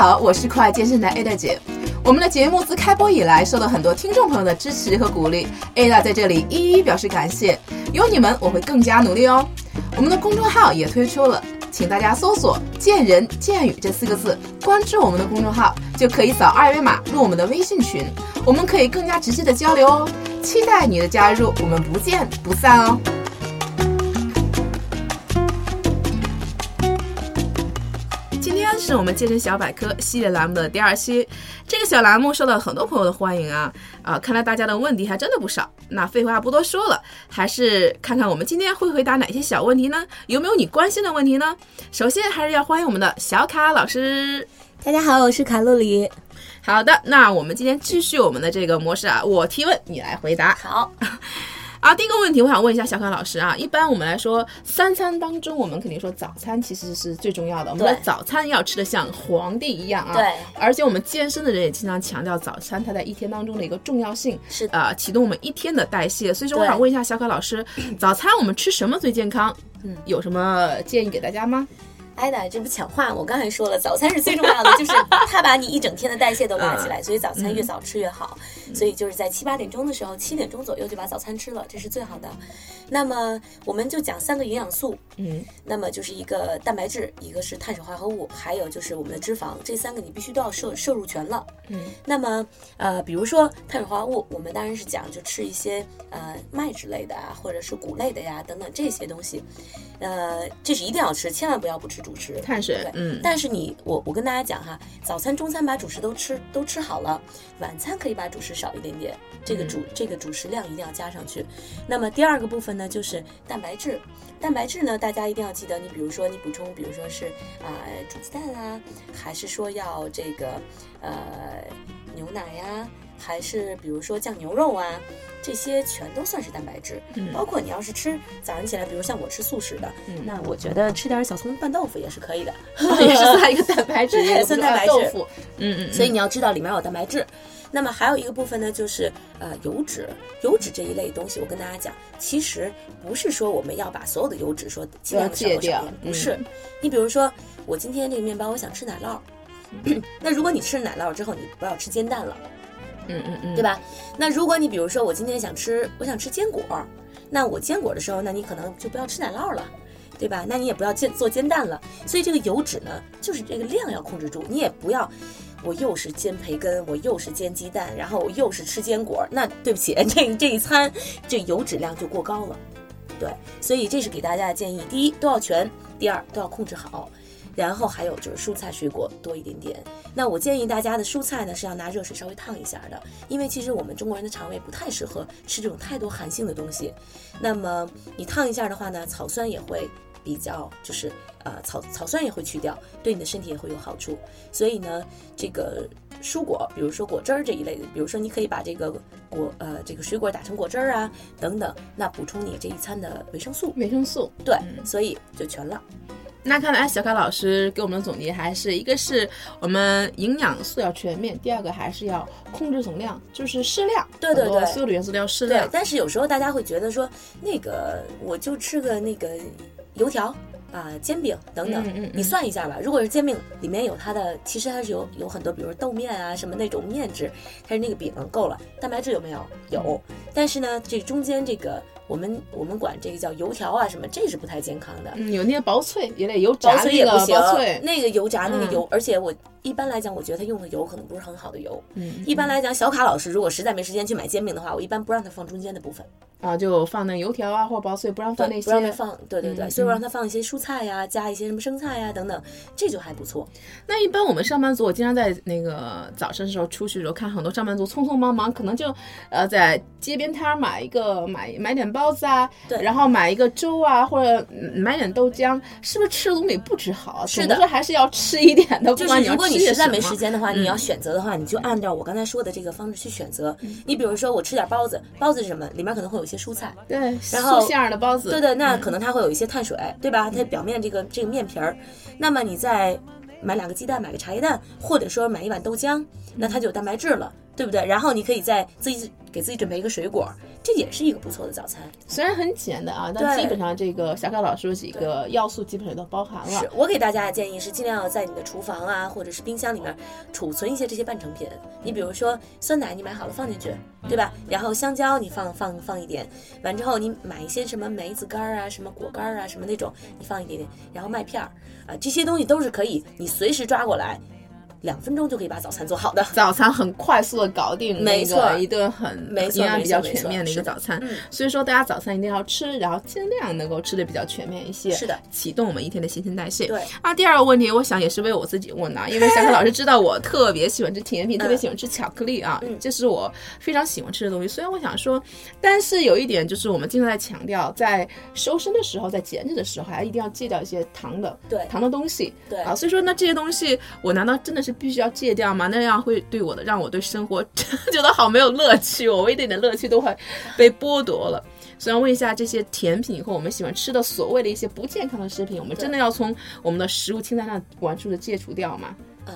好，我是酷爱健身的 Ada 姐。我们的节目自开播以来，受到很多听众朋友的支持和鼓励，Ada 在这里一一表示感谢。有你们，我会更加努力哦。我们的公众号也推出了，请大家搜索“见人见语”这四个字，关注我们的公众号，就可以扫二维码入我们的微信群，我们可以更加直接的交流哦。期待你的加入，我们不见不散哦。是我们健身小百科系列栏目的第二期，这个小栏目受到很多朋友的欢迎啊啊！看来大家的问题还真的不少。那废话不多说了，还是看看我们今天会回答哪些小问题呢？有没有你关心的问题呢？首先还是要欢迎我们的小卡老师。大家好，我是卡路里。好的，那我们今天继续我们的这个模式啊，我提问，你来回答。好。啊，第一个问题，我想问一下小可老师啊，一般我们来说，三餐当中，我们肯定说早餐其实是最重要的，我们的早餐要吃的像皇帝一样啊。对。而且我们健身的人也经常强调早餐它在一天当中的一个重要性，是啊，启动我们一天的代谢。所以说，我想问一下小可老师，早餐我们吃什么最健康？嗯，有什么建议给大家吗？艾达，这不抢话？我刚才说了，早餐是最重要的，就是它把你一整天的代谢都拉起来，所以早餐越早吃越好。所以就是在七八点钟的时候，七点钟左右就把早餐吃了，这是最好的。那么我们就讲三个营养素，嗯，那么就是一个蛋白质，一个是碳水化合物，还有就是我们的脂肪，这三个你必须都要摄摄入全了。嗯，那么呃，比如说碳水化合物，我们当然是讲就吃一些呃麦之类的啊，或者是谷类的呀等等这些东西，呃，这是一定要吃，千万不要不吃主食碳水。嗯，但是你我我跟大家讲哈，早餐、中餐把主食都吃都吃好了，晚餐可以把主食少一点点，这个主这个主食量一定要加上去。那么第二个部分呢，就是蛋白质。蛋白质呢，大家一定要记得，你比如说你补充，比如说是啊煮鸡蛋啊，还是说要这个呃牛奶呀，还是比如说酱牛肉啊，这些全都算是蛋白质。包括你要是吃早上起来，比如像我吃素食的，那我觉得吃点小葱拌豆腐也是可以的，也是算一个蛋白质，也算蛋白质。嗯嗯。所以你要知道里面有蛋白质。那么还有一个部分呢，就是呃油脂，油脂这一类东西，我跟大家讲，其实不是说我们要把所有的油脂说尽量戒掉，不是。你比如说，我今天这个面包，我想吃奶酪，那如果你吃了奶酪之后，你不要吃煎蛋了，嗯嗯嗯，对吧？那如果你比如说我今天想吃，我想吃坚果，那我坚果的时候，那你可能就不要吃奶酪了，对吧？那你也不要煎做煎蛋了。所以这个油脂呢，就是这个量要控制住，你也不要。我又是煎培根，我又是煎鸡蛋，然后我又是吃坚果，那对不起，这这一餐这油脂量就过高了，对，所以这是给大家的建议：第一都要全，第二都要控制好，然后还有就是蔬菜水果多一点点。那我建议大家的蔬菜呢是要拿热水稍微烫一下的，因为其实我们中国人的肠胃不太适合吃这种太多寒性的东西。那么你烫一下的话呢，草酸也会。比较就是呃草草酸也会去掉，对你的身体也会有好处。所以呢，这个蔬果，比如说果汁儿这一类的，比如说你可以把这个果呃这个水果打成果汁儿啊等等，那补充你这一餐的维生素。维生素对，所以就全了。那看来小凯老师给我们的总结还是一个是我们营养素要全面，第二个还是要控制总量，就是适量。对对对，所有的元素都要适量。但是有时候大家会觉得说，那个我就吃个那个。油条啊，煎饼等等，你算一下吧。如果是煎饼，里面有它的，其实它是有有很多，比如说豆面啊，什么那种面质，它是那个饼够了。蛋白质有没有？有。但是呢，这中间这个，我们我们管这个叫油条啊，什么，这是不太健康的。有那些薄脆，也得油炸那个薄脆，那个油炸那个油，而且我一般来讲，我觉得他用的油可能不是很好的油。嗯。一般来讲，小卡老师如果实在没时间去买煎饼的话，我一般不让他放中间的部分。啊，就放那油条啊，或者薄脆，不让放那些，不让他放，对对对，所以我让他放一些蔬菜呀，加一些什么生菜呀等等，这就还不错。那一般我们上班族，我经常在那个早晨的时候出去的时候，看很多上班族匆匆忙忙，可能就呃在街边摊买一个买买点包子啊，对，然后买一个粥啊，或者买点豆浆，是不是吃的东西不止好？是的，说还是要吃一点的。就是如果你实在没时间的话，你要选择的话，你就按照我刚才说的这个方式去选择。你比如说我吃点包子，包子是什么？里面可能会有一些蔬菜，对。然后馅儿的包子，对对，那可能它会有一些碳水，对吧？它表面这个这个面皮儿，那么你再买两个鸡蛋，买个茶叶蛋，或者说买一碗豆浆，那它就有蛋白质了，对不对？然后你可以再自己给自己准备一个水果，这也是一个不错的早餐。虽然很简单啊，但基本上这个小小老师说几个要素基本上都包含了。是我给大家的建议是，尽量要在你的厨房啊，或者是冰箱里面储存一些这些半成品。你比如说酸奶，你买好了放进去，对吧？然后香蕉你放放放一点，完之后你买一些什么梅子干啊、什么果干啊、什么那种，你放一点点，然后麦片儿啊，这些东西都是可以，你随时抓过来。两分钟就可以把早餐做好的，早餐很快速的搞定，没错，一顿很营养比较全面的一个早餐。所以说大家早餐一定要吃，然后尽量能够吃的比较全面一些，是的，启动我们一天的新陈代谢。对。啊，第二个问题，我想也是为我自己问的，因为小可老师知道我特别喜欢吃甜品，特别喜欢吃巧克力啊，这是我非常喜欢吃的东西。虽然我想说，但是有一点就是我们经常在强调，在瘦身的时候，在减脂的时候，还一定要戒掉一些糖的，对。糖的东西，对。啊，所以说那这些东西，我难道真的是必须要戒掉？吗？那样会对我的，让我对生活 觉得好没有乐趣，我一点点乐趣都会被剥夺了。所以问一下，这些甜品和我们喜欢吃的所谓的一些不健康的食品，我们真的要从我们的食物清单上完全的戒除掉吗？嗯，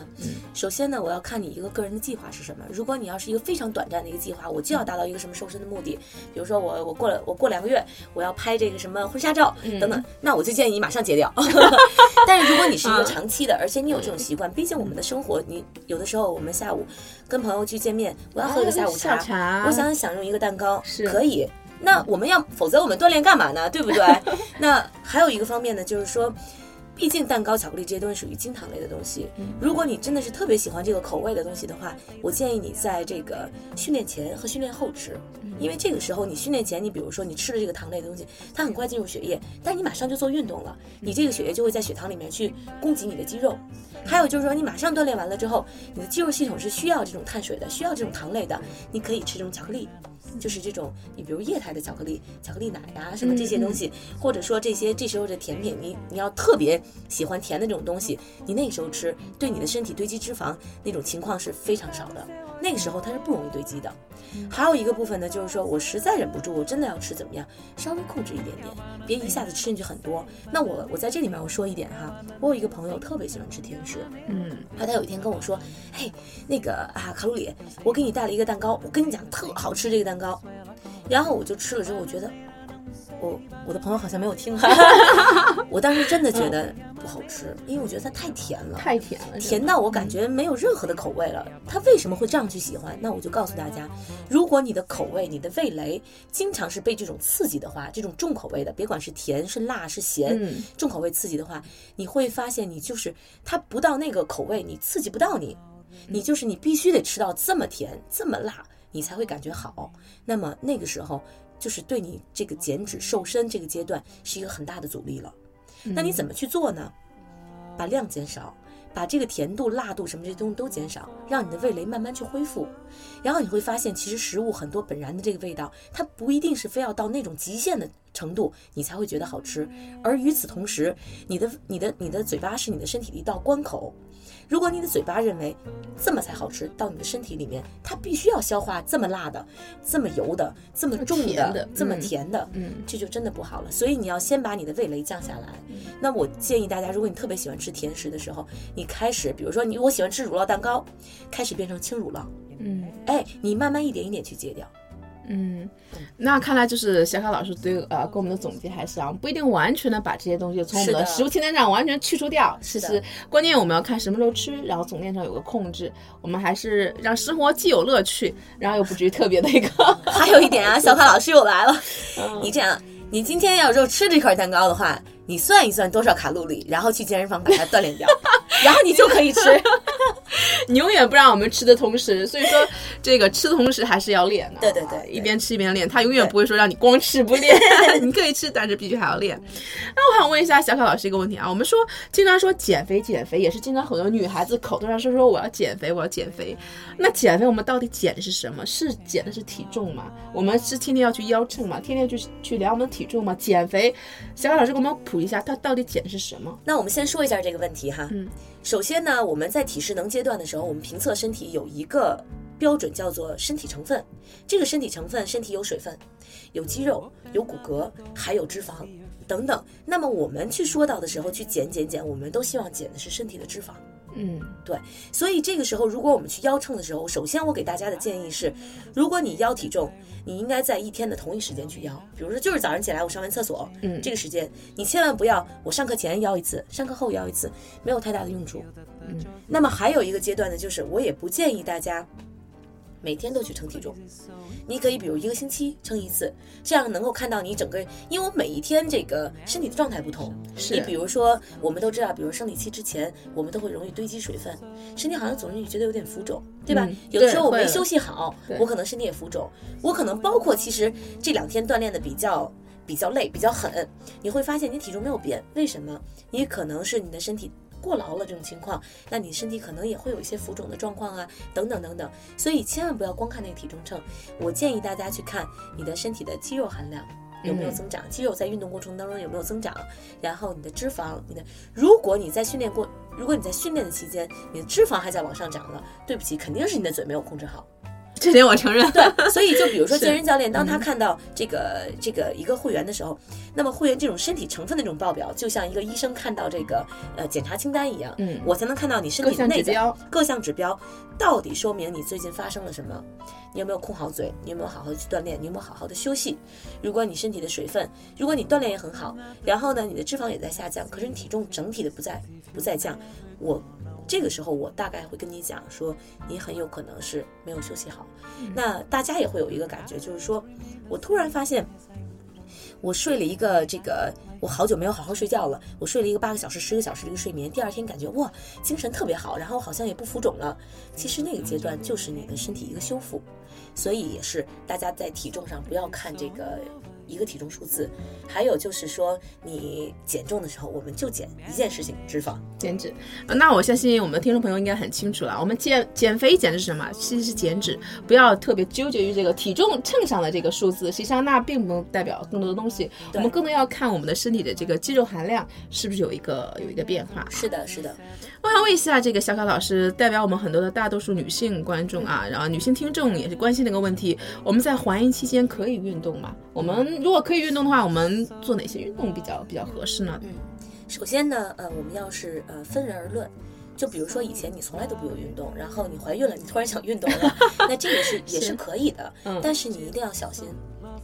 首先呢，我要看你一个个人的计划是什么。如果你要是一个非常短暂的一个计划，我就要达到一个什么瘦身的目的，比如说我我过了我过两个月我要拍这个什么婚纱照等等，那我就建议你马上戒掉。但是如果你是一个长期的，而且你有这种习惯，毕竟我们的生活，你有的时候我们下午跟朋友去见面，我要喝一个下午茶，我想享用一个蛋糕，可以。那我们要，否则我们锻炼干嘛呢？对不对？那还有一个方面呢，就是说。毕竟蛋糕、巧克力这些东西属于精糖类的东西。如果你真的是特别喜欢这个口味的东西的话，我建议你在这个训练前和训练后吃，因为这个时候你训练前，你比如说你吃了这个糖类的东西，它很快进入血液，但你马上就做运动了，你这个血液就会在血糖里面去供给你的肌肉。还有就是说，你马上锻炼完了之后，你的肌肉系统是需要这种碳水的，需要这种糖类的，你可以吃这种巧克力。就是这种，你比如液态的巧克力、巧克力奶呀，什么这些东西，或者说这些这时候的甜品，你你要特别喜欢甜的这种东西，你那个时候吃，对你的身体堆积脂肪那种情况是非常少的。那个时候它是不容易堆积的。还有一个部分呢，就是说我实在忍不住，我真的要吃怎么样，稍微控制一点点，别一下子吃进去很多。那我我在这里面我说一点哈，我有一个朋友特别喜欢吃甜食，嗯，他他有一天跟我说，嘿，那个啊卡路里，我给你带了一个蛋糕，我跟你讲特好吃这个蛋糕，然后我就吃了之后，我觉得。我我的朋友好像没有听，我当时真的觉得不好吃，因为我觉得它太甜了，太甜了，甜到我感觉没有任何的口味了。他为什么会这样去喜欢？那我就告诉大家，如果你的口味、你的味蕾经常是被这种刺激的话，这种重口味的，别管是甜是辣是咸，重口味刺激的话，你会发现你就是它不到那个口味，你刺激不到你，你就是你必须得吃到这么甜这么辣，你才会感觉好。那么那个时候。就是对你这个减脂瘦身这个阶段是一个很大的阻力了，那你怎么去做呢？把量减少，把这个甜度、辣度什么这些东西都减少，让你的味蕾慢慢去恢复，然后你会发现，其实食物很多本然的这个味道，它不一定是非要到那种极限的程度你才会觉得好吃，而与此同时，你的、你的、你的嘴巴是你的身体的一道关口。如果你的嘴巴认为这么才好吃，到你的身体里面，它必须要消化这么辣的、这么油的、这么重的、这么甜的，嗯，这就真的不好了。所以你要先把你的味蕾降下来。那我建议大家，如果你特别喜欢吃甜食的时候，你开始，比如说你我喜欢吃乳酪蛋糕，开始变成轻乳酪，嗯，哎，你慢慢一点一点去戒掉。嗯，那看来就是小卡老师对呃给我们的总结还是啊，不一定完全的把这些东西从我们的食物清单上完全去除掉。是的，关键我们要看什么时候吃，然后总量上有个控制。我们还是让生活既有乐趣，然后又不至于特别的一个。还有一点啊，小卡老师又来了。你这样，你今天要是吃这块蛋糕的话，你算一算多少卡路里，然后去健身房把它锻炼掉，然后你就可以吃。你永远不让我们吃的同时，所以说这个吃的同时还是要练的。对对对，一边吃一边练，他永远不会说让你光吃不练。你可以吃，但是必须还要练。那我想问一下小考老师一个问题啊，我们说经常说减肥减肥，也是经常很多女孩子口头上说说我要减肥我要减肥。那减肥我们到底减的是什么？是减的是体重吗？我们是天天要去腰秤吗？天天去去量我们的体重吗？减肥，小考老师给我们普一下，它到底减的是什么？那我们先说一下这个问题哈。嗯。首先呢，我们在体适能阶段的时候，我们评测身体有一个标准叫做身体成分。这个身体成分，身体有水分，有肌肉，有骨骼，还有脂肪等等。那么我们去说到的时候，去减减减，我们都希望减的是身体的脂肪。嗯，对所以这个时候，如果我们去腰秤的时候，首先我给大家的建议是，如果你腰体重，你应该在一天的同一时间去腰。比如说，就是早上起来我上完厕所，嗯这个时间，你千万不要我上课前腰一次，上课后腰一次，没有太大的用处。嗯，那么还有一个阶段呢，就是我也不建议大家每天都去称体重，你可以比如一个星期称一次，这样能够看到你整个，因为我每一天这个身体的状态不同。是你比如说，我们都知道，比如生理期之前，我们都会容易堆积水分，身体好像总是觉得有点浮肿，对吧？嗯有的时候我没休息好，我可能身体也浮肿，我可能包括其实这两天锻炼的比较。比较累，比较狠，你会发现你体重没有变，为什么？也可能是你的身体过劳了这种情况，那你身体可能也会有一些浮肿的状况啊，等等等等。所以千万不要光看那个体重秤，我建议大家去看你的身体的肌肉含量。有没有嗯增长？肌肉在运动过程当中有没有增长？然后你的脂肪，你的，如果你在训练过，如果你在训练的期间，你的脂肪还在往上涨了，对不起，肯定是你的嘴没有控制好。这点我承认。对，所以就比如说健身教练，当他看到这个这个一个会员的时候，那么会员这种身体成分的这种报表，就像一个医生看到这个呃检查清单一样，嗯我才能看到你身各体的内在项指标，各项指标到底说明你最近发生了什么？你有没有控好嘴？你有没有好好去锻炼？你有没有好好的休息？如果你身体的水分，如果你锻炼也很好，然后呢，你的脂肪也在下降，可是你体重整体的不在不在降，我这个时候我大概会跟你讲说，你很有可能是没有休息好。那大家也会有一个感觉，就是说我突然发现。我睡了一个这个，我好久没有好好睡觉了。我睡了一个八个小时、十个小时的一个睡眠，第二天感觉哇，精神特别好，然后好像也不浮肿了。其实那个阶段就是你的身体一个修复，所以也是大家在体重上不要看这个一个体重数字，还有就是说你减重的时候，我们就减一件事情，脂肪。减脂。呃那我相信我们的听众朋友应该很清楚了，我们减减肥减的是什么？其实是减脂，不要特别纠结于这个体重秤上的这个数字，实际上那并不能代表更多的东西。我们更多要看我们的身体的这个肌肉含量是不是有一个有一个变化。是的，是的，我想问一下，这个小卡老师代表我们很多的大多数女性观众啊，然后女性听众也是关心的一个问题：我们在怀孕期间可以运动吗？我们如果可以运动的话，我们做哪些运动比较比较合适呢？嗯首先呢，呃，我们要是呃分人而论，就比如说以前你从来都不有运动，然后你怀孕了，你突然想运动了，那这个是也是可以的，嗯但是你一定要小心，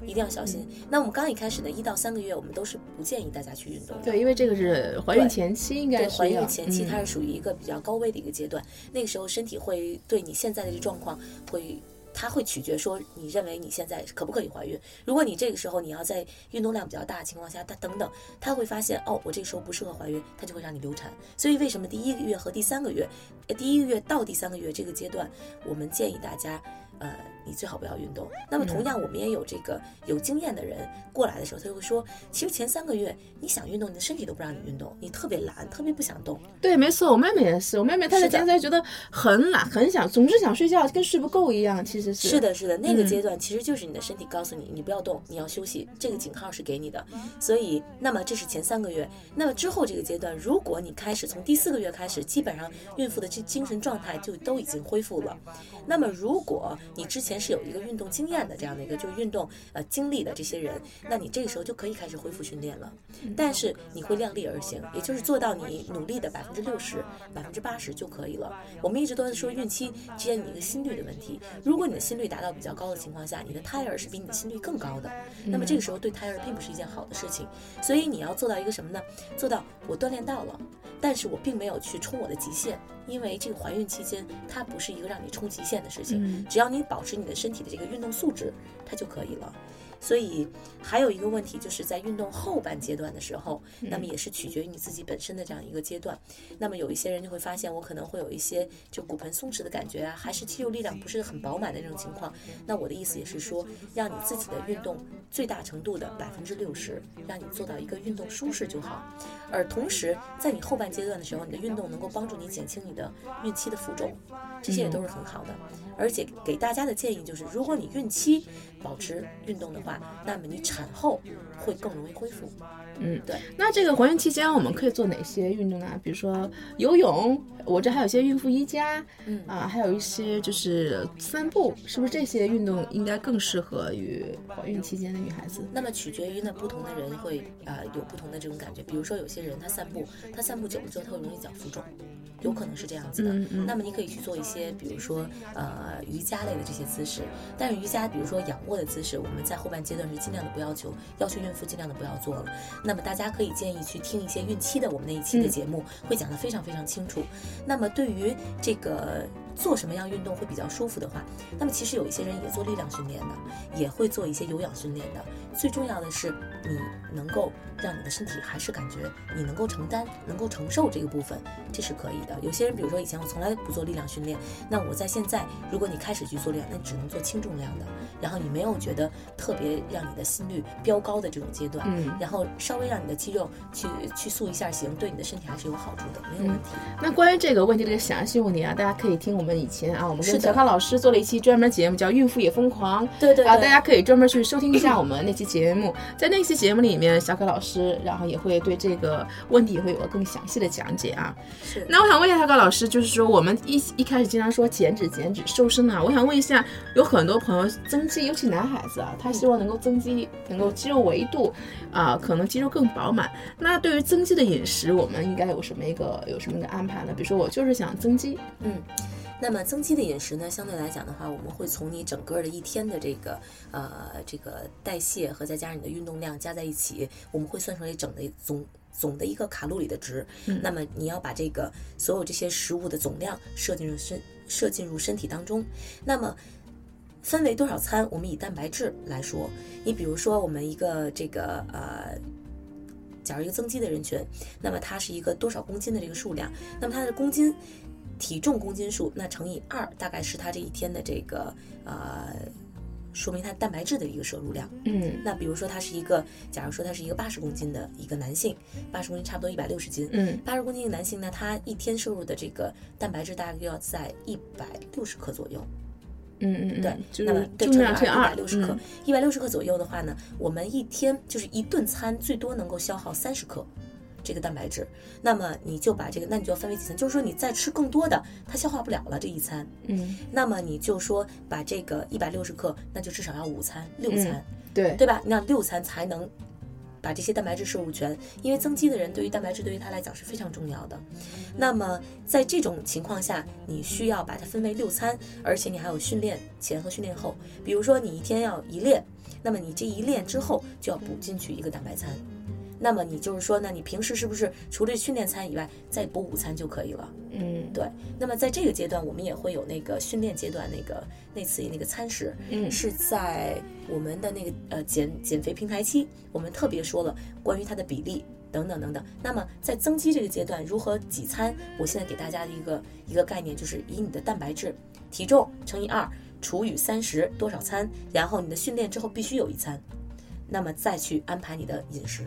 一定要小心。那我们刚一开始的一到三个月，我们都是不建议大家去运动的。对，因为这个是怀孕前期，应该对，怀孕前期嗯它是属于一个比较高危的一个阶段，那个时候身体会对你现在的这状况会。它会取决说你认为你现在可不可以怀孕。如果你这个时候你要在运动量比较大的情况下，它等等，它会发现哦，我这个时候不适合怀孕，它就会让你流产。所以为什么第一个月和第三个月，呃，第一个月到第三个月这个阶段，我们建议大家，呃，你最好不要运动。那么同样，我们也有这个有经验的人过来的时候，他就会说，其实前三个月你想运动，你的身体都不让你运动，你特别懒，特别不想动。对，没错，我妹妹也是，我妹妹她在前段觉得很懒，很想，总是想睡觉，跟睡不够一样。其实是是，的，是的，那个嗯阶段其实就是你的身体告诉你，你不要动，你要休息，这个警号是给你的。所以，那么这是前三个月，那么之后这个阶段，如果你开始从第四个月开始，基本上孕妇的这精神状态就都已经恢复了。那么，如果你之前是有一个运动经验的这样的一个就是运动呃经历的这些人，那你这个时候就可以开始恢复训练了。但是你会量力而行，也就是做到你努力的百分之六十、百分之八十就可以了。我们一直都在说孕期之间你一个心率的问题，如果你的心率达到比较高的情况下，你的胎儿是比你的心率更高的，那么这个时候对胎儿并不是一件好的事情。所以你要做到一个什么呢？做到我锻炼到了，但是我并没有去冲我的极限，因为这个怀孕期间它不是一个让你冲极限的事情，嗯只要你保持你的身体的这个运动素质，它就可以了。所以还有一个问题，就是在运动后半阶段的时候，那么也是取决于你自己本身的这样一个阶段。那么有一些人就会发现，我可能会有一些就骨盆松弛的感觉啊，还是肌肉力量不是很饱满的那种情况。那我的意思也是说，让你自己的运动最大程度的百分之六十，让你做到一个运动舒适就好。而同时，在你后半阶段的时候，你的运动能够帮助你减轻你的孕期的浮肿，这些也都是很好的。而且给大家的建议就是，如果你孕期保持运动的话，那么你产后会更容易恢复。嗯，对。那这个怀孕期间我们可以做哪些运动呢？比如说游泳，我这还有一些孕妇瑜伽，嗯啊，还有一些就是散步，是不是这些运动应该更适合于怀孕期间的女孩子？那么取决于呢，不同的人会呃有不同的这种感觉。比如说有些人他散步，他散步久了之后他会容易脚浮肿，有可能是这样子的。嗯嗯那么你可以去做一些，比如说呃瑜伽类的这些姿势，但是瑜伽比如说仰卧的姿势，我们在后半阶段是尽量的不要求，要求孕妇尽量的不要做了。那么大家可以建议去听一些孕期的我们那一期的节目，会讲得非常非常清楚。那么对于这个做什么样运动会比较舒服的话，那么其实有一些人也做力量训练的，也会做一些有氧训练的。最重要的是，你能够让你的身体还是感觉你能够承担、能够承受这个部分，这是可以的。有些人，比如说以前我从来不做力量训练，那我在现在，如果你开始去做力量，那你只能做轻重量的，然后你没有觉得特别让你的心率飙高的这种阶段，嗯然后稍微让你的肌肉去去塑一下形，对你的身体还是有好处的，没有问题。那关于这个问题的详细问题啊，大家可以听我们以前啊，我们跟小康老师做了一期专门节目，叫《孕妇也疯狂》。对，对对啊大家可以专门去收听一下我们那期节目，在那期节目里面，小可老师然后也会对这个问题也会有个更详细的讲解啊。是那我想问一下小可老师，就是说我们一一开始经常说减脂、减脂、瘦身啊，我想问一下，有很多朋友增肌，尤其男孩子啊，他希望能够增肌，能够肌肉维度啊、可能肌肉更饱满。那对于增肌的饮食，我们应该有什么一个有什么一个安排呢？比如说我就是想增肌，嗯，那么增肌的饮食呢，相对来讲的话，我们会从你整个的一天的这个呃这个代谢和再加上你的运动量加在一起，我们会算出来整的总总的一个卡路里的值。那么你要把这个所有这些食物的总量摄进入身摄进入身体当中，那么。分为多少餐？我们以蛋白质来说，你比如说我们一个这个呃，假如一个增肌的人群，那么它是一个多少公斤的这个数量，那么它的公斤体重公斤数，那乘以二，大概是它这一天的这个呃，说明它蛋白质的一个摄入量。嗯那比如说他是一个，假如说他是一个八十公斤的一个男性，八十公斤差不多一百六十斤，嗯八十公斤的男性呢，他一天摄入的这个蛋白质大概要在一百六十克左右。嗯嗯嗯，对，就那么是重对乘以二百六十克，一百六十克左右的话呢，我们一天就是一顿餐最多能够消耗三十克。这个蛋白质，那么你就把这个，那你就要分为几餐，就是说你再吃更多的，它消化不了了这一餐，嗯，那么你就说把这个一百六十克，那就至少要五餐六餐，对对吧？那六餐才能把这些蛋白质摄入全，因为增肌的人对于蛋白质对于他来讲是非常重要的。那么在这种情况下，你需要把它分为六餐，而且你还有训练前和训练后。比如说你一天要一练，那么你这一练之后就要补进去一个蛋白餐。那么你就是说，呢你平时是不是除了训练餐以外，再补午餐就可以了？嗯对，那么在这个阶段，我们也会有那个训练阶段那个那次那个餐食，嗯是在我们的那个呃减减肥平台期，我们特别说了关于它的比例等等等等。那么在增肌这个阶段，如何几餐？我现在给大家的一个一个概念就是以你的蛋白质体重乘以二除以三十多少餐，然后你的训练之后必须有一餐，那么再去安排你的饮食。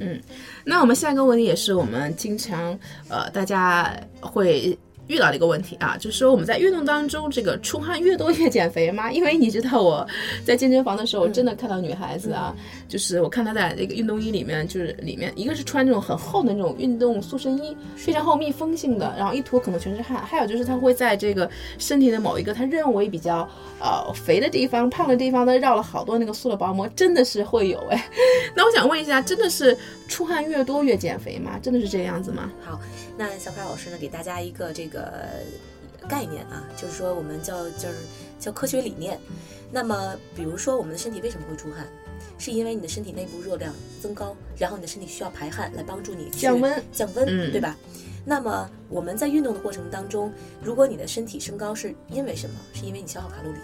嗯那我们下一个问题也是我们经常呃大家会遇到的一个问题啊，就是说我们在运动当中这个出汗越多越减肥吗？因为你知道我在健身房的时候，我真的看到女孩子啊，就是我看她在那个运动衣里面，就是里面一个是穿那种很厚的那种运动塑身衣，非常厚密封性的，然后一脱可能全是汗，还有就是她会在这个身体的某一个她认为比较呃肥的地方、胖的地方，她绕了好多那个塑料薄膜，真的是会有哎。那我想问一下，真的是出汗越多越减肥吗？真的是这个样子吗？好，那小凯老师呢，给大家一个这个概念啊，就是说我们叫就是叫科学理念。那么，比如说我们的身体为什么会出汗，是因为你的身体内部热量增高，然后你的身体需要排汗来帮助你降温降温，嗯对吧？那么我们在运动的过程当中，如果你的身体升高是因为什么？是因为你消耗卡路里，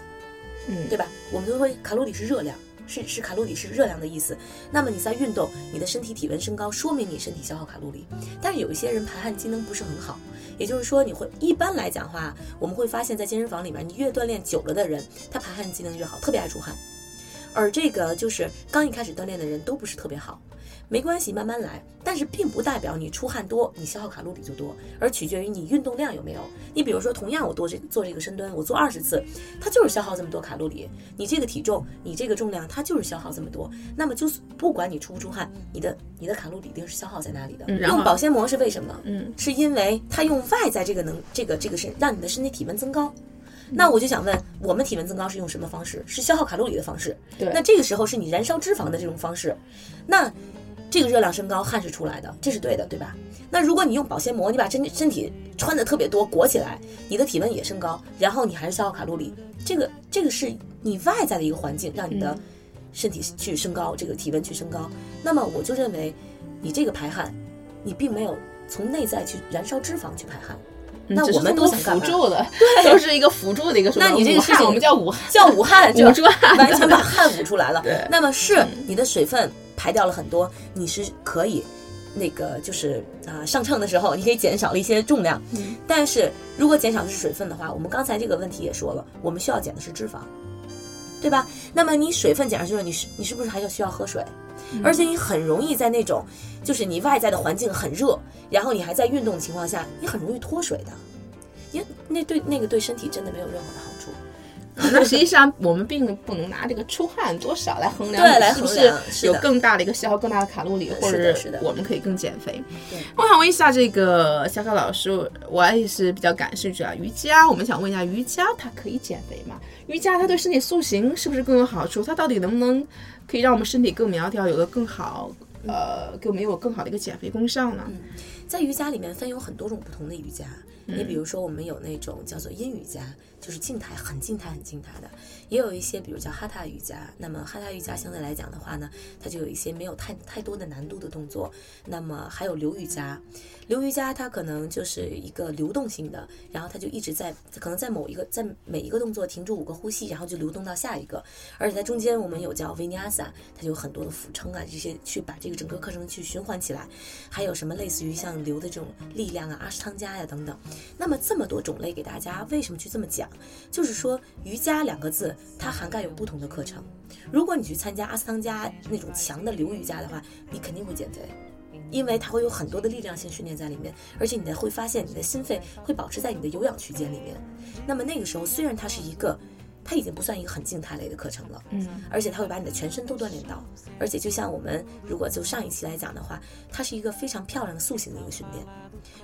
嗯对吧？我们都会卡路里是热量，是是卡路里是热量的意思。那么你在运动，你的身体体温升高，说明你身体消耗卡路里。但是有一些人排汗机能不是很好，也就是说你会一般来讲的话，我们会发现在健身房里面，你越锻炼久了的人，他排汗机能越好，特别爱出汗。而这个就是刚一开始锻炼的人都不是特别好。没关系，慢慢来。但是并不代表你出汗多，你消耗卡路里就多，而取决于你运动量有没有。你比如说，同样我多这做这个深蹲，我做二十次，它就是消耗这么多卡路里。你这个体重，你这个重量，它就是消耗这么多。那么就是不管你出不出汗，你的你的卡路里一定是消耗在那里的。用保鲜膜是为什么？嗯，是因为它用外在这个能这个这个是让你的身体体温增高。那我就想问，我们体温增高是用什么方式？是消耗卡路里的方式。对那这个时候是你燃烧脂肪的这种方式。那这个热量升高，汗是出来的，这是对的，对吧？那如果你用保鲜膜，你把身身体穿的特别多裹起来，你的体温也升高，然后你还是消耗卡路里，这个这个是你外在的一个环境让你的身体去升高，这个体温去升高。那么我就认为，你这个排汗，你并没有从内在去燃烧脂肪去排汗。那我们都想辅助的，对，都是一个辅助的一个。那你这个事情我们叫武汉，叫捂出汗，完全把汗捂出来了。对，那么是你的水分排掉了很多，你是可以那个就是啊上秤的时候，你可以减少了一些重量。嗯，但是如果减少的是水分的话，我们刚才这个问题也说了，我们需要减的是脂肪，对吧？那么你水分减上去了，你是你是不是还要需要喝水？而且你很容易在那种就是你外在的环境很热，然后你还在运动的情况下，你很容易脱水的。因为那对那个对身体真的没有任何的好处。那实际上我们并不能拿这个出汗多少来衡量，对，来是不是有更大的一个消耗、更大的卡路里，或者是我们可以更减肥。我想问一下这个小可老师，我也是比较感兴趣啊。瑜伽，我们想问一下，瑜伽它可以减肥吗？瑜伽它对身体塑形是不是更有好处？它到底能不能可以让我们身体更苗条，有个更好，呃，给我们有更好的一个减肥功效呢？嗯，在瑜伽里面分有很多种不同的瑜伽。你比如说，我们有那种叫做阴瑜伽，就是静态、很静态、很静态的；也有一些，比如叫哈塔瑜伽。那么哈塔瑜伽相对来讲的话呢，它就有一些没有太太多的难度的动作。那么还有流瑜伽，流瑜伽它可能就是一个流动性的，然后它就一直在，可能在某一个在每一个动作停住五个呼吸，然后就流动到下一个。而且在中间我们有叫维尼亚萨，它就有很多的俯撑啊，这些去把这个整个课程去循环起来。还有什么类似于像流的这种力量啊，阿斯汤加呀等等。那么这么多种类给大家，为什么去这么讲？就是说瑜伽两个字，它涵盖有不同的课程。如果你去参加阿斯汤加那种强的流瑜伽的话，你肯定会减肥，因为它会有很多的力量性训练在里面，而且你的会发现你的心肺会保持在你的有氧区间里面。那么那个时候虽然它是一个。它已经不算一个很静态类的课程了，嗯，而且它会把你的全身都锻炼到，而且就像我们如果就上一期来讲的话，它是一个非常漂亮的塑形的一个训练。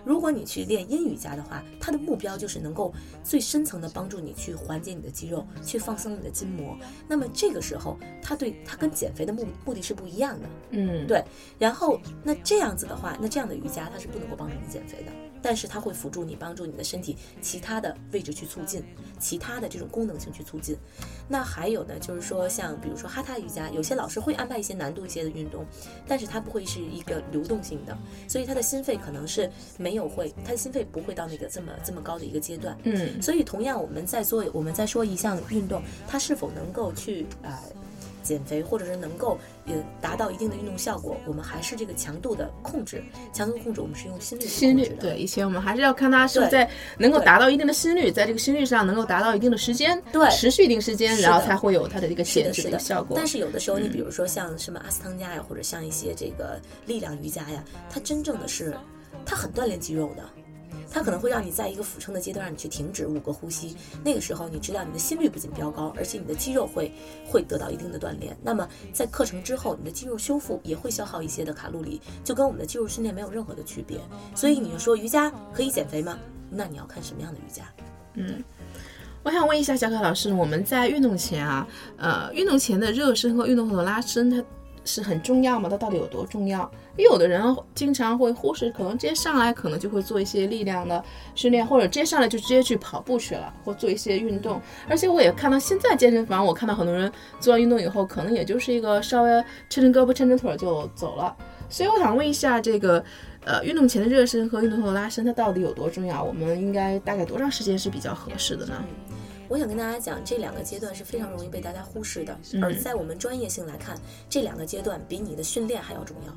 如果你去练阴瑜伽的话，它的目标就是能够最深层的帮助你去缓解你的肌肉，去放松你的筋膜。那么这个时候，它对它跟减肥的目目的是不一样的，嗯，对。然后那这样子的话，那这样的瑜伽它是不能够帮助你减肥的。但是它会辅助你，帮助你的身体其他的位置去促进，其他的这种功能性去促进。那还有呢，就是说像比如说哈他瑜伽，有些老师会安排一些难度一些的运动，但是它不会是一个流动性的，所以他的心肺可能是没有会，他的心肺不会到那个这么这么高的一个阶段。嗯，所以同样我们在做，我们在说一项运动，它是否能够去啊。减肥或者是能够也达到一定的运动效果，我们还是这个强度的控制，强度控制我们是用心率心率对，以前我们还是要看它是在能够达到一定的心率，在这个心率上能够达到一定的时间，对，持续一定时间，然后才会有它的这个减脂的效果。但是有的时候，你比如说像什么阿斯汤加呀，或者像一些这个力量瑜伽呀，它真正的是它很锻炼肌肉的。它可能会让你在一个俯撑的阶段让你去停止五个呼吸，那个时候你知道你的心率不仅飙高，而且你的肌肉会会得到一定的锻炼。那么在课程之后，你的肌肉修复也会消耗一些的卡路里，就跟我们的肌肉训练没有任何的区别。所以你就说瑜伽可以减肥吗？那你要看什么样的瑜伽。嗯，我想问一下小可老师，我们在运动前啊，呃，运动前的热身和运动后的拉伸，它。是很重要吗？它到底有多重要？因为有的人经常会忽视，可能直接上来可能就会做一些力量的训练，或者直接上来就直接去跑步去了，或做一些运动。而且我也看到现在健身房，我看到很多人做完运动以后，可能也就是一个稍微抻抻胳膊、抻抻腿就走了。所以我想问一下，这个呃，运动前的热身和运动后的拉伸，它到底有多重要？我们应该大概多长时间是比较合适的呢？我想跟大家讲，这两个阶段是非常容易被大家忽视的，而在我们专业性来看，这两个阶段比你的训练还要重要。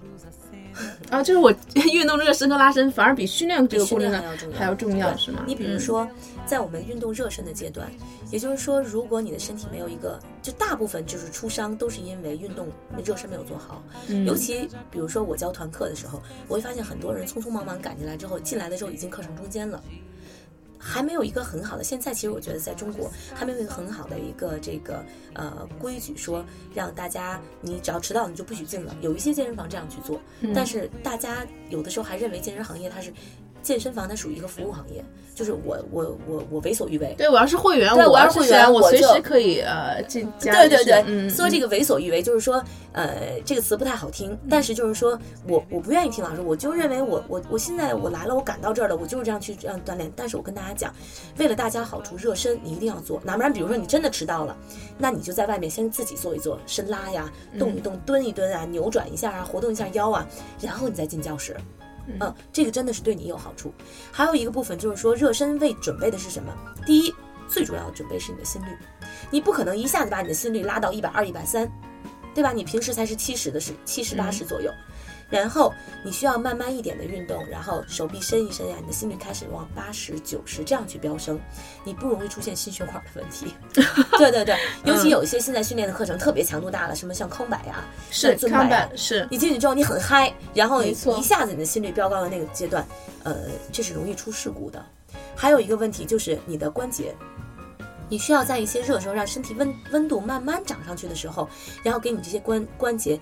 啊，就是我 运动热身和拉伸反而比训练这个过程还要重要，是吗？你比如说，在我们运动热身的阶段，也就是说，如果你的身体没有一个，就大部分就是出伤都是因为运动热身没有做好。尤其比如说我教团课的时候，我会发现很多人匆匆忙忙赶进来之后，进来的时候已经课程中间了。还没有一个很好的，现在其实我觉得在中国还没有一个很好的一个这个呃规矩，说让大家你只要迟到你就不许进了。有一些健身房这样去做，但是大家有的时候还认为健身行业它是健身房它属于一个服务行业，就是我我我我为所欲为。对我要是会员，对我要要是会员我随时可以呃进加。对对对，嗯，说这个为所欲为，就是说，呃，这个词不太好听，但是就是说我我不愿意听老师，我就认为我我我现在我来了，我赶到这儿了，我就是这样去这样锻炼。但是我跟大家讲，为了大家好处，热身你一定要做，哪不然比如说你真的迟到了，那你就在外面先自己做一做伸拉呀，动一动，蹲一蹲啊，扭转一下啊，活动一下腰啊，然后你再进教室。嗯，这个真的是对你有好处。还有一个部分就是说，热身为准备的是什么？第一，最主要的准备是你的心率，你不可能一下子把你的心率拉到一百二、一百三，对吧？你平时才是七十的是七十八十左右，然后你需要慢慢一点的运动，然后手臂伸一伸呀，你的心率开始往八十九十这样去飙升，你不容易出现心血管的问题。对对对，尤其有一些现在训练的课程特别强度大了，什么像康柏呀、是尊康柏呀柏，是你进去之后你很嗨，然后一下子你的心率飙高的那个阶段，呃，这是容易出事故的。还有一个问题就是你的关节，你需要在一些热的时候让身体温温度慢慢涨上去的时候，然后给你这些关关节，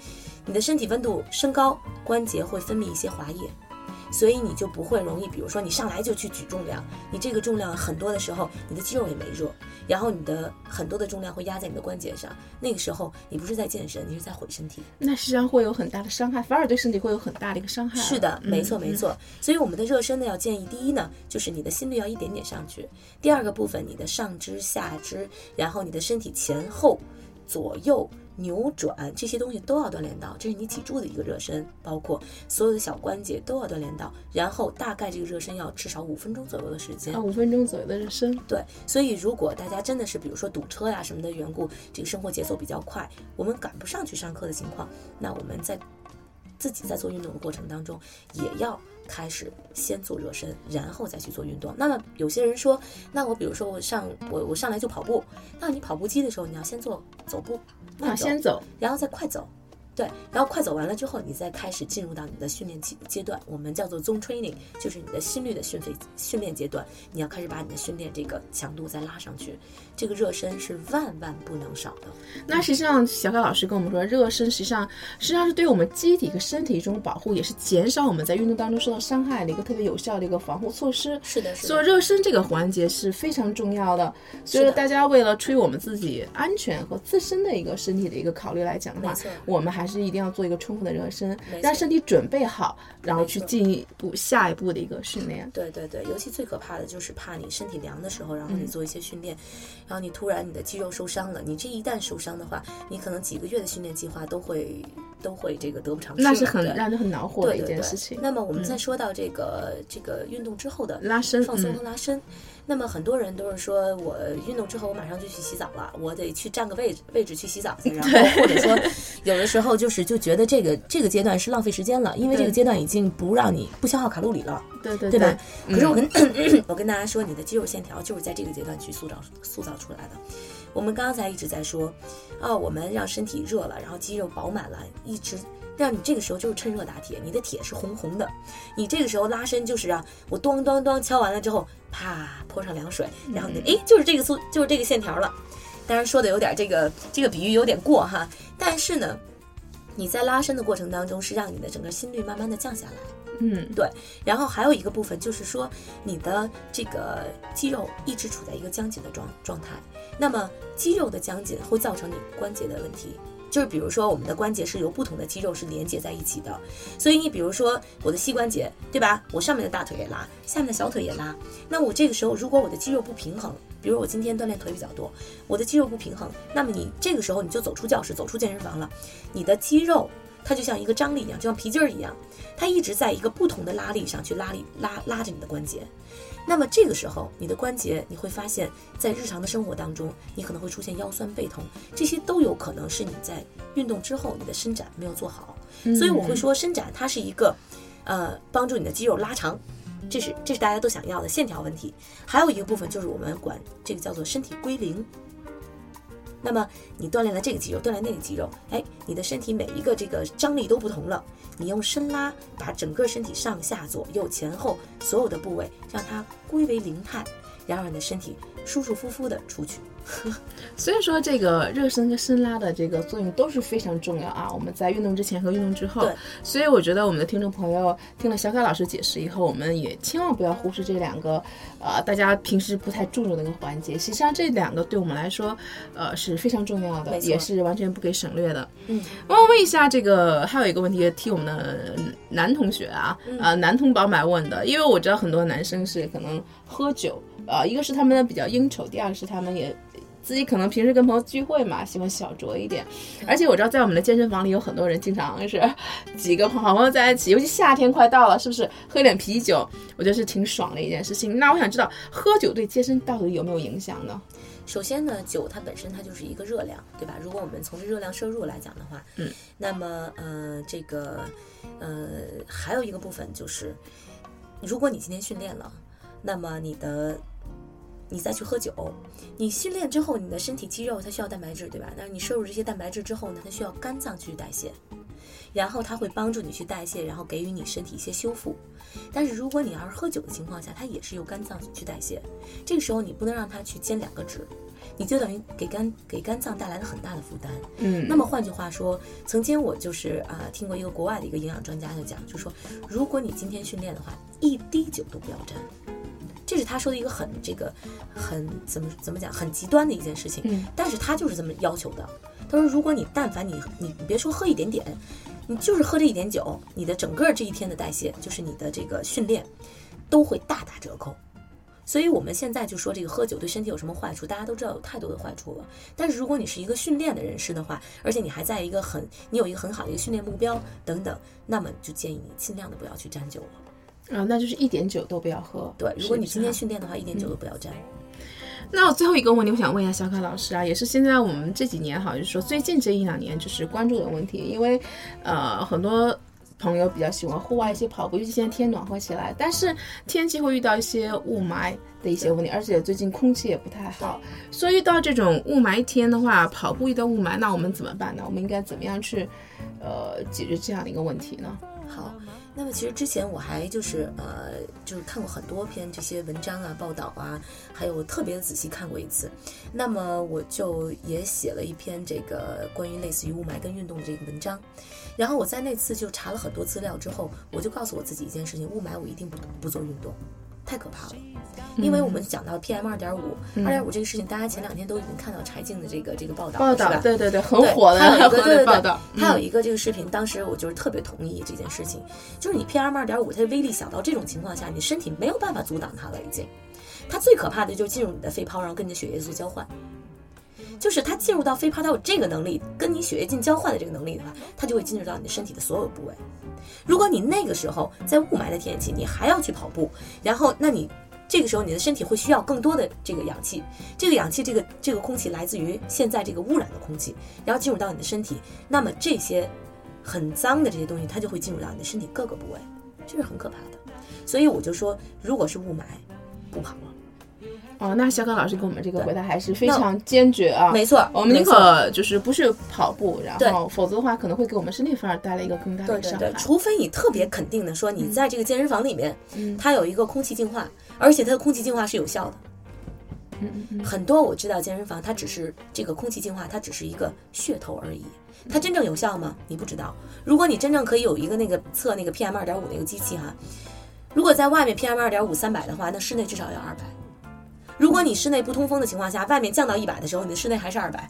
你的身体温度升高，关节会分泌一些滑液。所以你就不会容易，比如说你上来就去举重量，你这个重量很多的时候，你的肌肉也没热，然后你的很多的重量会压在你的关节上，那个时候你不是在健身，你是在毁身体。那实际上会有很大的伤害，反而对身体会有很大的一个伤害。是的，嗯没错没。错。所以我们的热身呢，要建议第一呢，就是你的心率要一点点上去；第二个部分，你的上肢、下肢，然后你的身体前后、左右扭转这些东西都要锻炼到，这是你脊柱的一个热身，包括所有的小关节都要锻炼到。然后大概这个热身要至少五分钟左右的时间啊，。五分钟左右的热身，对，所以如果大家真的是比如说堵车呀什么的缘故，这个生活节奏比较快，我们赶不上去上课的情况，那我们在自己在做运动的过程当中，也要开始先做热身，然后再去做运动。那么有些人说，那我比如说我上我我上来就跑步，那你跑步机的时候，你要先做走步，慢啊，先走，然后再快走。对，然后快走完了之后，你再开始进入到你的训练阶阶段，我们叫做 zone training，就是你的心率的训费训练阶段，你要开始把你的训练这个强度再拉上去，这个热身是万万不能少的。那实际上，小凯老师跟我们说，热身实际上实际上是对我们机体和身体一种保护，也是减少我们在运动当中受到伤害的一个特别有效的一个防护措施。是的，是所以热身这个环节是非常重要的。所以说，大家为了出于我们自己安全和自身的一个身体的一个考虑来讲的话，我们还是一定要做一个充分的热身让身体准备好，然后去进一步下一步的一个训练。对对对，尤其最可怕的就是怕你身体凉的时候，然后你做一些训练，然后你突然你的肌肉受伤了，你这一旦受伤的话，你可能几个月的训练计划都会都会这个得不偿失。那是很让人很恼火的一对对对件事情。那么我们再说到这个、这个运动之后的拉伸放松嗯和拉伸。那么很多人都是说我运动之后我马上就去洗澡了，我得去占个位置位置去洗澡去，然后或者说有的时候就是就觉得这个这个阶段是浪费时间了，因为这个阶段已经不让你不消耗卡路里了。对对对吧？嗯可是我跟、我跟大家说，你的肌肉线条就是在这个阶段去塑造塑造出来的。我们刚才一直在说，哦，我们让身体热了，然后肌肉饱满了，一直让你这个时候就是趁热打铁，你的铁是红红的，你这个时候拉伸就是啊我咚咚咚敲完了之后，啪泼上凉水，然后你诶就是这个塑就是这个线条了。当然说的有点这个这个比喻有点过哈，但是呢，你在拉伸的过程当中是让你的整个心率慢慢的降下来。嗯，对，然后还有一个部分就是说，你的这个肌肉一直处在一个僵紧的状状态，那么肌肉的僵紧会造成你关节的问题。就是比如说，我们的关节是由不同的肌肉是连接在一起的，所以你比如说我的膝关节，对吧？我上面的大腿也拉，下面的小腿也拉。那我这个时候，如果我的肌肉不平衡，比如我今天锻炼腿比较多，我的肌肉不平衡，那么你这个时候你就走出教室，走出健身房了，你的肌肉它就像一个张力一样，就像皮筋儿一样，它一直在一个不同的拉力上去拉力拉拉着你的关节。那么这个时候，你的关节你会发现，在日常的生活当中，你可能会出现腰酸背痛，这些都有可能是你在运动之后你的伸展没有做好。所以我会说，伸展它是一个，呃，帮助你的肌肉拉长，这是这是大家都想要的线条问题。还有一个部分就是我们管这个叫做身体归零。那么你锻炼了这个肌肉，锻炼那个肌肉，哎，你的身体每一个这个张力都不同了。你用伸拉把整个身体上下左右前后所有的部位让它归为零态，然后让你的身体舒舒服服的出去。所以说，这个热身跟伸拉的这个作用都是非常重要啊。我们在运动之前和运动之后对，所以我觉得我们的听众朋友听了小凯老师解释以后，我们也千万不要忽视这两个，呃，大家平时不太注重的一个环节。实际上，这两个对我们来说，呃，是非常重要的，也是完全不可以省略的。嗯，我要问一下，这个还有一个问题替我们的男同学啊，呃，男同胞们问的，因为我知道很多男生是可能喝酒，呃，一个是他们比较应酬，第二个是他们也。自己可能平时跟朋友聚会嘛，喜欢小酌一点，而且我知道在我们的健身房里有很多人经常是几个好朋友在一起，尤其夏天快到了，是不是喝点啤酒？我觉得是挺爽的一件事情。那我想知道，喝酒对健身到底有没有影响呢？首先呢，酒它本身它就是一个热量，对吧？如果我们从这热量摄入来讲的话，嗯，那么呃，这个呃，还有一个部分就是，如果你今天训练了，那么你的你再去喝酒，你训练之后，你的身体肌肉它需要蛋白质，对吧？那你摄入这些蛋白质之后呢，它需要肝脏去代谢，然后它会帮助你去代谢，然后给予你身体一些修复。但是如果你要是喝酒的情况下，它也是由肝脏去代谢，这个时候你不能让它去兼两个职，你就等于给肝给肝脏带来了很大的负担。嗯那么换句话说，曾经我就是啊、听过一个国外的一个营养专家就讲，就说如果你今天训练的话，一滴酒都不要沾。这是他说的一个很这个很怎么怎么讲很极端的一件事情，嗯但是他就是这么要求的。他说，如果你但凡你你你别说喝一点点，你就是喝这一点酒，你的整个这一天的代谢，就是你的这个训练，都会大打折扣。所以我们现在就说这个喝酒对身体有什么坏处，大家都知道有太多的坏处了。但是如果你是一个训练的人士的话，而且你还在一个很你有一个很好的一个训练目标等等，那么就建议你尽量的不要去沾酒了。啊，那就是一点酒都不要喝。对，如果你今天训练的话，一点酒都不要沾。那我最后一个问题，我想问一下小凯老师啊，也是现在我们这几年哈，就是说最近这一两年就是关注的问题，因为呃很多朋友比较喜欢户外一些跑步，尤其现在天暖和起来，但是天气会遇到一些雾霾的一些问题，而且最近空气也不太好，所以遇到这种雾霾天的话，跑步遇到雾霾，那我们怎么办呢？我们应该怎么样去呃解决这样的一个问题呢？那么其实之前我还就是呃，就是看过很多篇这些文章啊、报道啊，还有特别仔细看过一次。那么我就也写了一篇这个关于类似于雾霾跟运动的这个文章。然后我在那次就查了很多资料之后，我就告诉我自己一件事情：雾霾我一定不不做运动，太可怕了。因为我们讲到 PM 二点五，二点五这个事情，大家前两天都已经看到柴静的这个这个报道了，报道？对对对，很火的还有一个对对对的报道，嗯还有一个这个视频，当时我就是特别同意这件事情，就是你 PM 二点五，它的威力小到这种情况下，你身体没有办法阻挡它了，已经。它最可怕的就是进入你的肺泡，然后跟你的血液做交换。就是它进入到肺泡，它有这个能力，跟你血液进交换的这个能力的话，它就会进入到你的身体的所有部位。如果你那个时候在雾霾的天气，你还要去跑步，然后那你这个时候你的身体会需要更多的这个氧气，这个氧气这个这个空气来自于现在这个污染的空气，然后进入到你的身体，那么这些很脏的这些东西，它就会进入到你的身体各个部位，这是很可怕的。所以我就说，如果是雾霾，不跑了。哦，那小刚老师给我们这个回答还是非常坚决啊。没错，我们宁可就是不是跑步，然后否则的话可能会给我们身体反而带来一个更大的对对对，伤害。除非你特别肯定的说，你在这个健身房里面，嗯它有一个空气净化，而且它的空气净化是有效的。嗯嗯嗯很多我知道健身房，它只是这个空气净化，它只是一个噱头而已。它真正有效吗？你不知道。如果你真正可以有一个那个测那个 PM 二点五那个机器哈，如果在外面 PM 二点五三百的话，那室内至少要二百。如果你室内不通风的情况下，外面降到一百的时候，你的室内还是二百。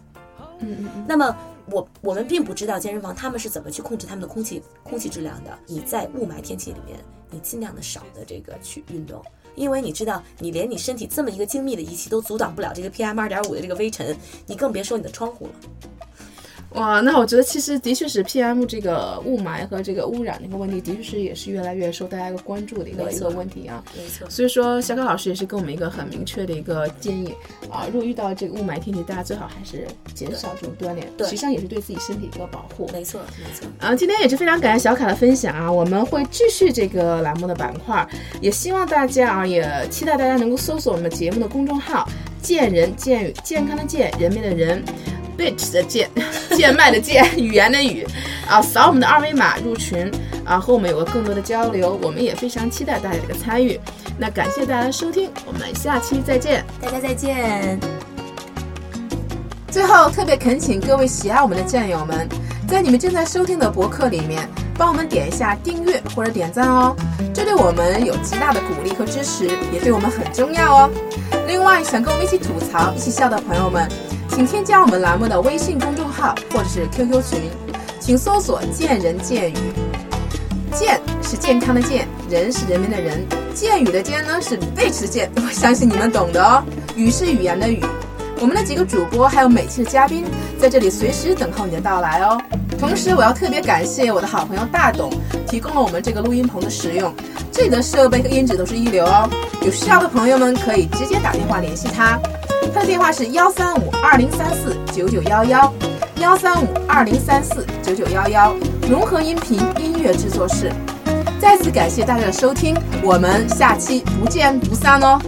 嗯嗯嗯，那么我我们并不知道健身房他们是怎么去控制他们的空气空气质量的。你在雾霾天气里面，你尽量的少的这个去运动，因为你知道，你连你身体这么一个精密的仪器都阻挡不了这个 PM 二点五的这个微尘，你更别说你的窗户了。哇，那我觉得其实的确是 PM 这个雾霾和这个污染的一个问题，的确是也是越来越受大家一个关注的一个一个问题啊。没错，所以说，小高老师也是给我们一个很明确的一个建议啊，如果遇到这个雾霾天气，大家最好还是减少这种锻炼，对实际上也是对自己身体一个保护。没错，没错。啊，今天也是非常感谢小卡的分享啊，我们会继续这个栏目的板块，也希望大家啊，也期待大家能够搜索我们节目的公众号“健人健语”，健康的健，人民的人。bitch 的健，贱卖的贱，语言的语，啊，扫我们的二维码入群，啊，和我们有个更多的交流。我们也非常期待大家的一个参与。那感谢大家的收听，我们下期再见。大家再见。最后，特别恳请各位喜爱我们的战友们，在你们正在收听的博客里面，帮我们点一下订阅或者点赞哦，这对我们有极大的鼓励和支持，也对我们很重要哦。另外，想跟我们一起吐槽、一起笑的朋友们，请添加我们栏目的微信公众号或者是 QQ 群，请搜索“见人见语”。健是健康的健，人是人民的人，见语的见呢是背驰健，我相信你们懂的哦。语是语言的语。我们的几个主播还有每期的嘉宾在这里随时等候你的到来哦。同时，我要特别感谢我的好朋友大董提供了我们这个录音棚的使用，这里的设备和音质都是一流哦。有需要的朋友们可以直接打电话联系他，他的电话是幺三五二零三四九九幺幺，幺三五二零三四九九幺幺，融合音频音乐制作室。再次感谢大家的收听，我们下期不见不散哦。